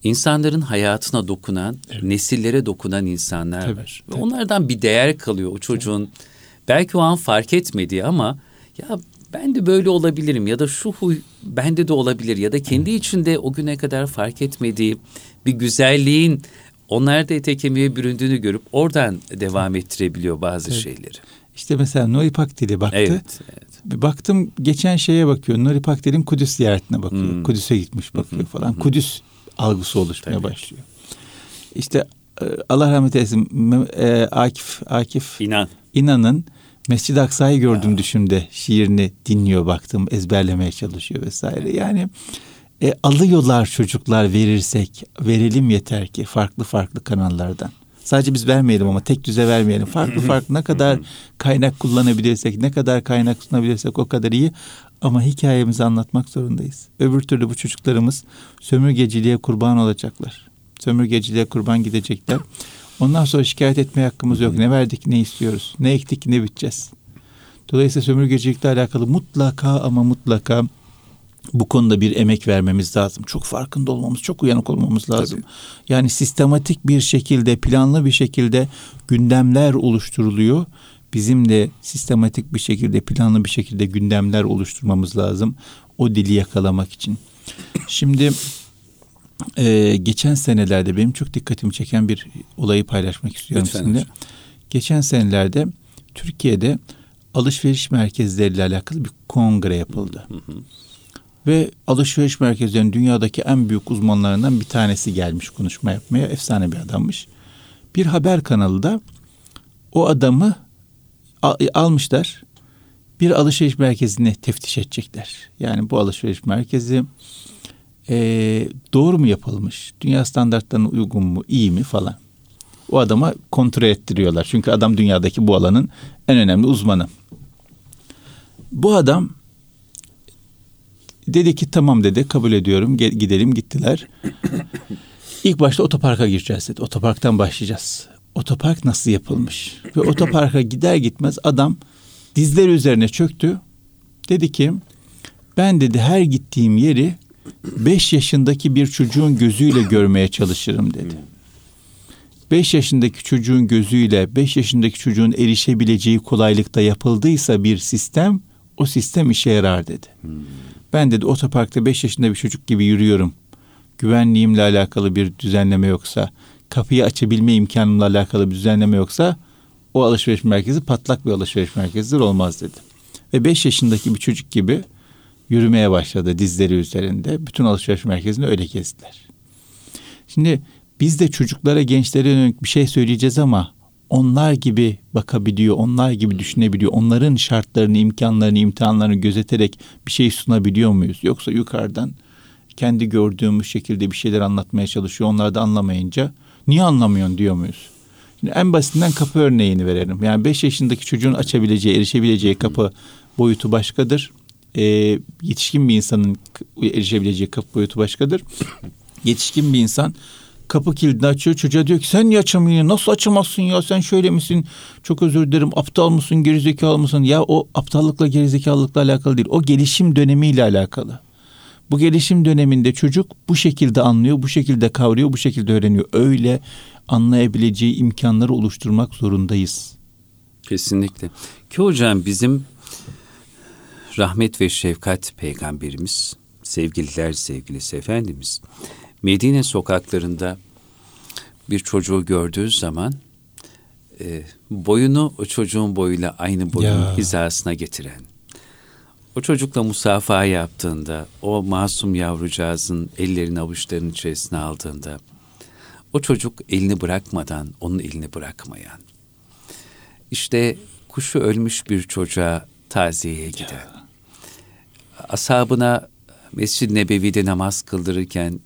insanların hayatına dokunan, evet. nesillere dokunan insanlar tabii, var. Tabii. Ve onlardan bir değer kalıyor o çocuğun. Tabii. Belki o an fark etmediği ama ya ben de böyle olabilirim ya da şu huy bende de olabilir ya da kendi içinde o güne kadar fark etmediği bir güzelliğin onlarda ete kemiğe büründüğünü görüp oradan devam ettirebiliyor bazı evet. şeyleri. İşte mesela Nuri Pakdil'e baktı. Evet, evet. Baktım geçen şeye bakıyor. Nuri Pakdil'in Kudüs ziyaretine bakıyor. Hmm. Kudüs'e gitmiş bakıyor hmm. falan. Hmm. Kudüs algısı oluşmaya Tabii. başlıyor. İşte e, Allah rahmet eylesin e, Akif Akif İnan. İnan'ın Mescid-i Aksa'yı gördüm ya. düşümde. Şiirini dinliyor baktım, ezberlemeye çalışıyor vesaire. Yani e, alıyorlar çocuklar verirsek, verelim yeter ki farklı farklı kanallardan. Sadece biz vermeyelim ama tek düze vermeyelim. Farklı <laughs> farklı ne kadar kaynak kullanabilirsek, ne kadar kaynak sunabilirsek o kadar iyi. Ama hikayemizi anlatmak zorundayız. Öbür türlü bu çocuklarımız sömürgeciliğe kurban olacaklar. Sömürgeciliğe kurban gidecekler. Ondan sonra şikayet etmeye hakkımız yok. Ne verdik ne istiyoruz. Ne ektik ne biteceğiz. Dolayısıyla sömürgecilikle alakalı mutlaka ama mutlaka bu konuda bir emek vermemiz lazım. Çok farkında olmamız, çok uyanık olmamız lazım. Tabii. Yani sistematik bir şekilde, planlı bir şekilde gündemler oluşturuluyor. Bizim de sistematik bir şekilde, planlı bir şekilde gündemler oluşturmamız lazım. O dili yakalamak için. Şimdi ee, geçen senelerde benim çok dikkatimi çeken bir olayı paylaşmak istiyorum Lütfen sizinle. Hocam. Geçen senelerde Türkiye'de alışveriş merkezleriyle alakalı bir kongre yapıldı. Hı hı. Ve alışveriş merkezlerinin dünyadaki en büyük uzmanlarından bir tanesi gelmiş konuşma yapmaya. Efsane bir adammış. Bir haber kanalı da o adamı almışlar. Bir alışveriş merkezini teftiş edecekler. Yani bu alışveriş merkezi e, doğru mu yapılmış? Dünya standartlarına uygun mu? iyi mi falan. O adama kontrol ettiriyorlar. Çünkü adam dünyadaki bu alanın en önemli uzmanı. Bu adam dedi ki tamam dedi kabul ediyorum gidelim gittiler. <clears throat> İlk başta otoparka gireceğiz dedi. Otoparktan başlayacağız. Otopark nasıl yapılmış? Ve otoparka gider gitmez adam dizleri üzerine çöktü. Dedi ki ben dedi her gittiğim yeri beş yaşındaki bir çocuğun gözüyle görmeye çalışırım dedi. Beş yaşındaki çocuğun gözüyle beş yaşındaki çocuğun erişebileceği kolaylıkta yapıldıysa bir sistem o sistem işe yarar dedi. Ben dedi otoparkta beş yaşında bir çocuk gibi yürüyorum. Güvenliğimle alakalı bir düzenleme yoksa, kapıyı açabilme imkanımla alakalı bir düzenleme yoksa o alışveriş merkezi patlak bir alışveriş merkezidir olmaz dedi. Ve beş yaşındaki bir çocuk gibi yürümeye başladı dizleri üzerinde. Bütün alışveriş merkezini öyle gezdiler. Şimdi biz de çocuklara, gençlere yönelik bir şey söyleyeceğiz ama onlar gibi bakabiliyor, onlar gibi düşünebiliyor. Onların şartlarını, imkanlarını, imtihanlarını gözeterek bir şey sunabiliyor muyuz? Yoksa yukarıdan kendi gördüğümüz şekilde bir şeyler anlatmaya çalışıyor. Onlar da anlamayınca niye anlamıyorsun diyor muyuz? Şimdi en basitinden kapı örneğini verelim. Yani beş yaşındaki çocuğun açabileceği, erişebileceği kapı boyutu başkadır e, yetişkin bir insanın erişebileceği kapı boyutu başkadır. <coughs> yetişkin bir insan kapı kilidini açıyor. Çocuğa diyor ki sen niye açamıyorsun? Nasıl açamazsın ya? Sen şöyle misin? Çok özür dilerim. Aptal mısın? Gerizekalı mısın? Ya o aptallıkla gerizekalılıkla alakalı değil. O gelişim dönemiyle alakalı. Bu gelişim döneminde çocuk bu şekilde anlıyor, bu şekilde kavruyor, bu şekilde öğreniyor. Öyle anlayabileceği imkanları oluşturmak zorundayız. Kesinlikle. Ki hocam bizim rahmet ve şefkat peygamberimiz, sevgililer sevgilisi Efendimiz, Medine sokaklarında bir çocuğu gördüğü zaman e, boyunu o çocuğun boyuyla aynı boyun ya. hizasına getiren, o çocukla musafaha yaptığında, o masum yavrucağızın ellerini avuçlarının içerisine aldığında, o çocuk elini bırakmadan onun elini bırakmayan, işte kuşu ölmüş bir çocuğa taziyeye giden, ashabına Mescid-i Nebevi'de namaz kıldırırken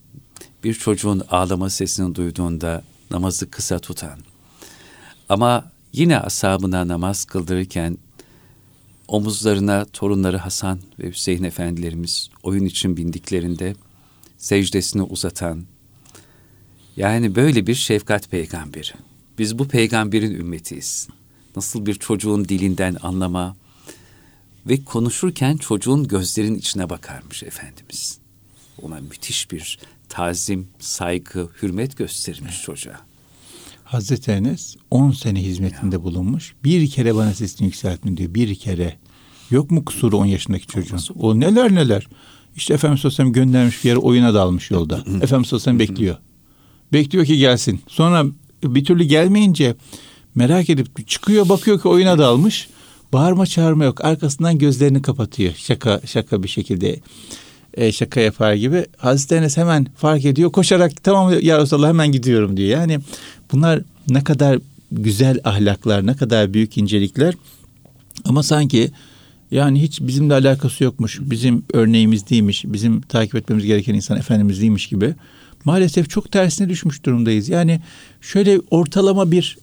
bir çocuğun ağlama sesini duyduğunda namazı kısa tutan, ama yine ashabına namaz kıldırırken omuzlarına torunları Hasan ve Hüseyin efendilerimiz oyun için bindiklerinde secdesini uzatan, yani böyle bir şefkat peygamberi. Biz bu peygamberin ümmetiyiz. Nasıl bir çocuğun dilinden anlama ve konuşurken çocuğun gözlerin içine bakarmış Efendimiz. Ona müthiş bir tazim, saygı, hürmet göstermiş çocuğa. Hazreti Enes 10 sene hizmetinde ya. bulunmuş. Bir kere bana sesini yükseltme diyor. Bir kere. Yok mu kusuru 10 yaşındaki çocuğun? O neler neler. İşte Efendimiz Aleyhisselam göndermiş bir yere oyuna dalmış yolda. <laughs> Efendimiz Aleyhisselam bekliyor. Bekliyor ki gelsin. Sonra bir türlü gelmeyince merak edip çıkıyor bakıyor ki oyuna dalmış. Bağırma çağırma yok. Arkasından gözlerini kapatıyor. Şaka şaka bir şekilde e, şaka yapar gibi. Hazreti Enes hemen fark ediyor. Koşarak tamam ya Resulallah hemen gidiyorum diyor. Yani bunlar ne kadar güzel ahlaklar, ne kadar büyük incelikler. Ama sanki yani hiç bizimle alakası yokmuş. Bizim örneğimiz değilmiş. Bizim takip etmemiz gereken insan Efendimiz değilmiş gibi. Maalesef çok tersine düşmüş durumdayız. Yani şöyle ortalama bir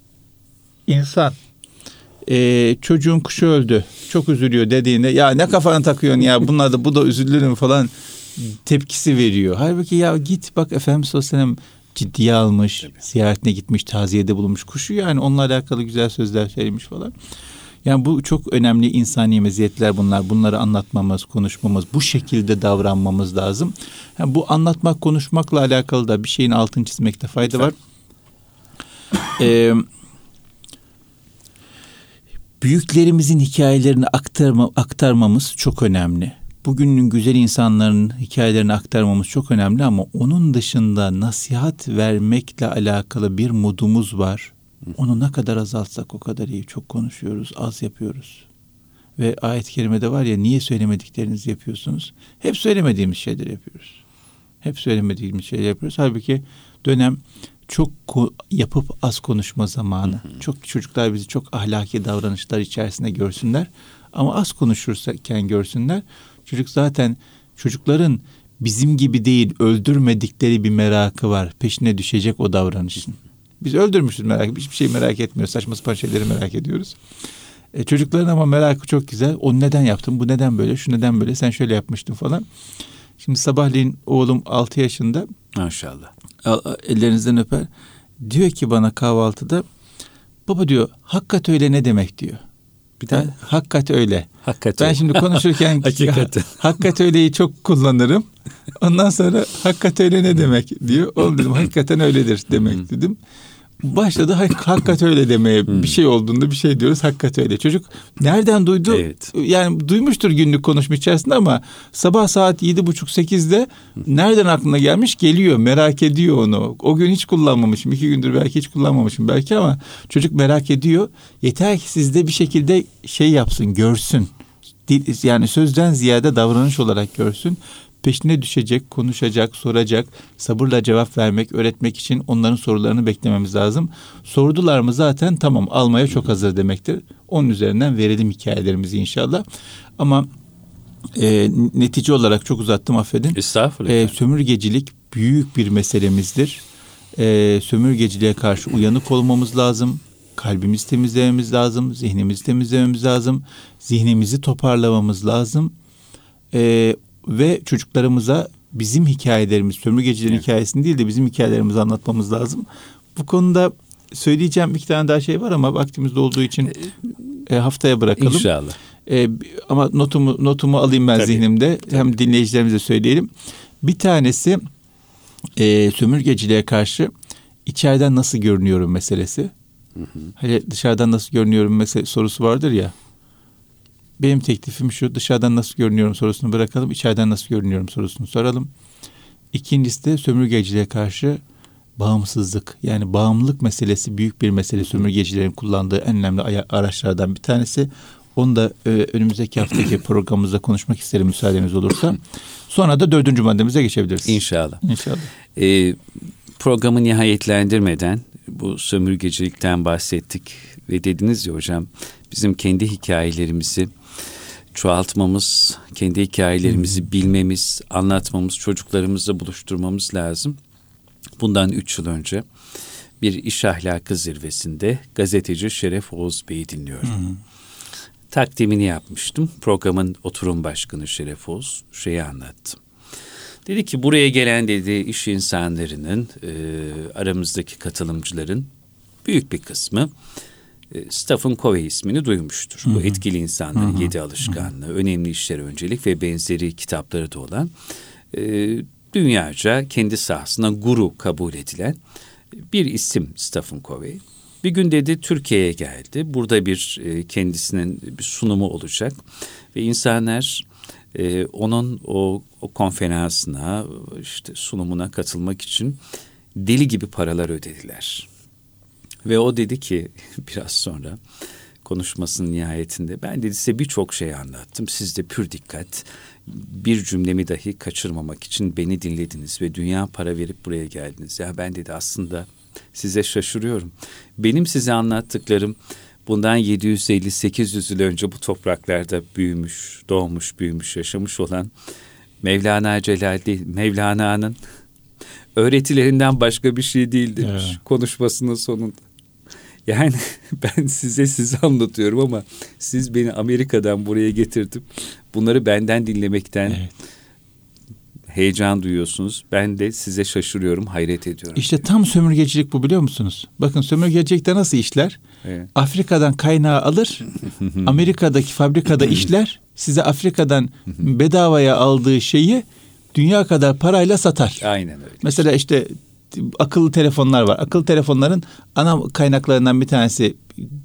insan e, çocuğun kuşu öldü çok üzülüyor dediğinde ya ne kafana takıyorsun ya bunlar da bu da üzülür mü falan tepkisi veriyor. Halbuki ya git bak Efendimiz Aleyhisselam ciddiye almış, Tabii. ziyaretine gitmiş, taziyede bulunmuş kuşu yani onunla alakalı güzel sözler söylemiş falan. Yani bu çok önemli insani meziyetler bunlar. Bunları anlatmamız, konuşmamız, bu şekilde davranmamız lazım. Yani bu anlatmak, konuşmakla alakalı da bir şeyin altını çizmekte fayda var. Ee, büyüklerimizin hikayelerini aktarma, aktarmamız çok önemli. Bugünün güzel insanların hikayelerini aktarmamız çok önemli ama onun dışında nasihat vermekle alakalı bir modumuz var. Onu ne kadar azaltsak o kadar iyi. Çok konuşuyoruz, az yapıyoruz. Ve ayet-i kerimede var ya niye söylemediklerinizi yapıyorsunuz? Hep söylemediğimiz şeyleri yapıyoruz. Hep söylemediğimiz şeyleri yapıyoruz. Halbuki dönem çok yapıp az konuşma zamanı. Hı hı. Çok çocuklar bizi çok ahlaki davranışlar içerisinde görsünler. Ama az konuşurken görsünler. Çocuk zaten çocukların bizim gibi değil öldürmedikleri bir merakı var. Peşine düşecek o davranışın. Biz öldürmüşüz merak hiçbir şey merak etmiyoruz. Saçma sapan şeyleri merak ediyoruz. E, çocukların ama merakı çok güzel. O neden yaptın? Bu neden böyle? Şu neden böyle? Sen şöyle yapmıştın falan. Şimdi sabahleyin oğlum 6 yaşında. Maşallah. Ellerinizden öper. Diyor ki bana kahvaltıda baba diyor hakikat öyle ne demek diyor. Bir tane hakikat öyle. Hakikat ben öyle. şimdi konuşurken <laughs> Hakikaten. <laughs> hakikat öyleyi çok kullanırım. Ondan sonra hakikat öyle ne demek diyor. Oğlum dedim hakikaten öyledir demek dedim başladı hakikat öyle demeye hmm. bir şey olduğunda bir şey diyoruz hakikat öyle. Çocuk nereden duydu? Evet. Yani duymuştur günlük konuşma içerisinde ama sabah saat yedi buçuk sekizde nereden aklına gelmiş geliyor merak ediyor onu. O gün hiç kullanmamışım iki gündür belki hiç kullanmamışım belki ama çocuk merak ediyor. Yeter ki sizde bir şekilde şey yapsın görsün. Yani sözden ziyade davranış olarak görsün peşine düşecek, konuşacak, soracak, sabırla cevap vermek, öğretmek için onların sorularını beklememiz lazım. Sordular mı zaten tamam almaya çok hazır demektir. Onun üzerinden verelim hikayelerimizi inşallah. Ama e, netice olarak çok uzattım affedin. Estağfurullah. E, sömürgecilik büyük bir meselemizdir. E, sömürgeciliğe karşı uyanık olmamız lazım. Kalbimizi temizlememiz lazım. Zihnimizi temizlememiz lazım. Zihnimizi toparlamamız lazım. E, ve çocuklarımıza bizim hikayelerimiz, sömürgecilerin evet. hikayesini değil de bizim hikayelerimizi anlatmamız lazım. Bu konuda söyleyeceğim iki tane daha şey var ama vaktimiz olduğu için e, haftaya bırakalım. İnşallah. E, ama notumu notumu alayım ben Tabii, zihnimde. Hem dinleyicilerimize söyleyelim. Bir tanesi e, sömürgeciliğe karşı içeriden nasıl görünüyorum meselesi. Hani dışarıdan nasıl görünüyorum mesele sorusu vardır ya. Benim teklifim şu dışarıdan nasıl görünüyorum sorusunu bırakalım. içeriden nasıl görünüyorum sorusunu soralım. İkincisi de sömürgeciliğe karşı bağımsızlık yani bağımlılık meselesi büyük bir mesele sömürgecilerin kullandığı en önemli araçlardan bir tanesi. Onu da e, önümüzdeki haftaki <coughs> programımızda konuşmak isterim müsaadeniz olursa. Sonra da dördüncü maddemize geçebiliriz. İnşallah. İnşallah. Ee, programı nihayetlendirmeden bu sömürgecilikten bahsettik ve dediniz ya hocam bizim kendi hikayelerimizi çoğaltmamız, kendi hikayelerimizi bilmemiz, anlatmamız, çocuklarımızla buluşturmamız lazım. Bundan üç yıl önce bir iş ahlakı zirvesinde gazeteci Şeref Oğuz Bey'i dinliyorum. Takdimini yapmıştım. Programın oturum başkanı Şeref Oğuz şeyi anlattı. Dedi ki buraya gelen dedi iş insanlarının e, aramızdaki katılımcıların büyük bir kısmı Stephen Covey ismini duymuştur. Bu etkili insanların yedi alışkanlığı, önemli işlere öncelik ve benzeri kitapları da olan e, dünyaca kendi sahasına guru kabul edilen bir isim Stephen Covey. Bir gün dedi Türkiye'ye geldi. Burada bir e, kendisinin bir sunumu olacak ve insanlar e, onun o, o konferansına işte sunumuna katılmak için deli gibi paralar ödediler. Ve o dedi ki <laughs> biraz sonra konuşmasının nihayetinde ben dedi size birçok şey anlattım. Siz de pür dikkat bir cümlemi dahi kaçırmamak için beni dinlediniz ve dünya para verip buraya geldiniz. Ya ben dedi aslında size şaşırıyorum. Benim size anlattıklarım bundan 750-800 yıl önce bu topraklarda büyümüş, doğmuş, büyümüş, yaşamış olan Mevlana Celal değil, Mevlana'nın öğretilerinden başka bir şey değil demiş Evet. konuşmasının sonunda. Yani <laughs> ben size sizi anlatıyorum ama siz beni Amerika'dan buraya getirdim. Bunları benden dinlemekten Evet. heyecan duyuyorsunuz. Ben de size şaşırıyorum, hayret ediyorum. İşte tam sömürgecilik bu biliyor musunuz? Bakın sömürgecilikte nasıl işler? Evet. Afrika'dan kaynağı alır, <laughs> Amerika'daki fabrikada işler, size Afrika'dan bedavaya aldığı şeyi dünya kadar parayla satar. Aynen öyle. Mesela işte akıllı telefonlar var. Akıllı telefonların ana kaynaklarından bir tanesi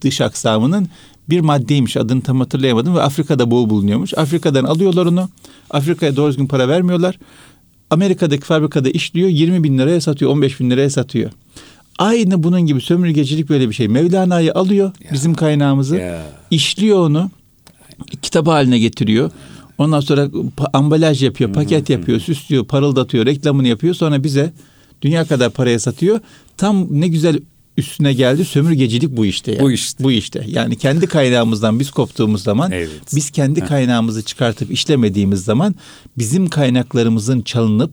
dış aksamının bir maddeymiş. Adını tam hatırlayamadım ve Afrika'da bol bulunuyormuş. Afrika'dan alıyorlar onu. Afrika'ya doğru düzgün para vermiyorlar. Amerika'daki fabrikada işliyor. 20 bin liraya satıyor, 15 bin liraya satıyor. Aynı bunun gibi sömürgecilik böyle bir şey. Mevlana'yı alıyor Ya. bizim kaynağımızı. Ya. işliyor onu. Kitap haline getiriyor. Ondan sonra ambalaj yapıyor, paket yapıyor, süslüyor, parıldatıyor, reklamını yapıyor. Sonra bize dünya kadar paraya satıyor. Tam ne güzel üstüne geldi. Sömürgecilik bu işte. Yani. Bu işte. Bu işte. Yani kendi kaynağımızdan biz koptuğumuz zaman, Evet. biz kendi kaynağımızı çıkartıp işlemediğimiz zaman bizim kaynaklarımızın çalınıp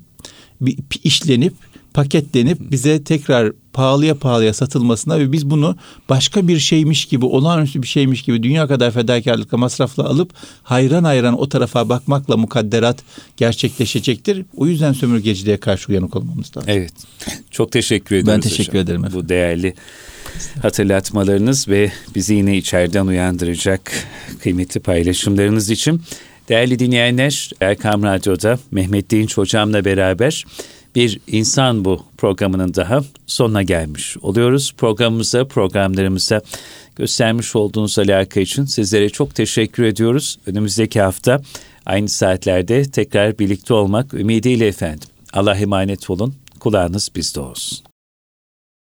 işlenip paketlenip bize tekrar pahalıya pahalıya satılmasına ve biz bunu başka bir şeymiş gibi olağanüstü bir şeymiş gibi dünya kadar fedakarlıkla masrafla alıp hayran hayran o tarafa bakmakla mukadderat gerçekleşecektir. O yüzden sömürgeciliğe karşı uyanık olmamız lazım. Evet. Çok teşekkür ediyoruz teşekkür hocam. ederim efendim. Bu değerli hatırlatmalarınız ve bizi yine içeriden uyandıracak kıymetli paylaşımlarınız için. Değerli dinleyenler, Erkam Radyo'da Mehmet Dinç hocamla beraber bir insan bu programının daha sonuna gelmiş oluyoruz. Programımıza, programlarımıza göstermiş olduğunuz alaka için sizlere çok teşekkür ediyoruz. Önümüzdeki hafta aynı saatlerde tekrar birlikte olmak ümidiyle efendim. Allah emanet olun. Kulağınız bizde olsun.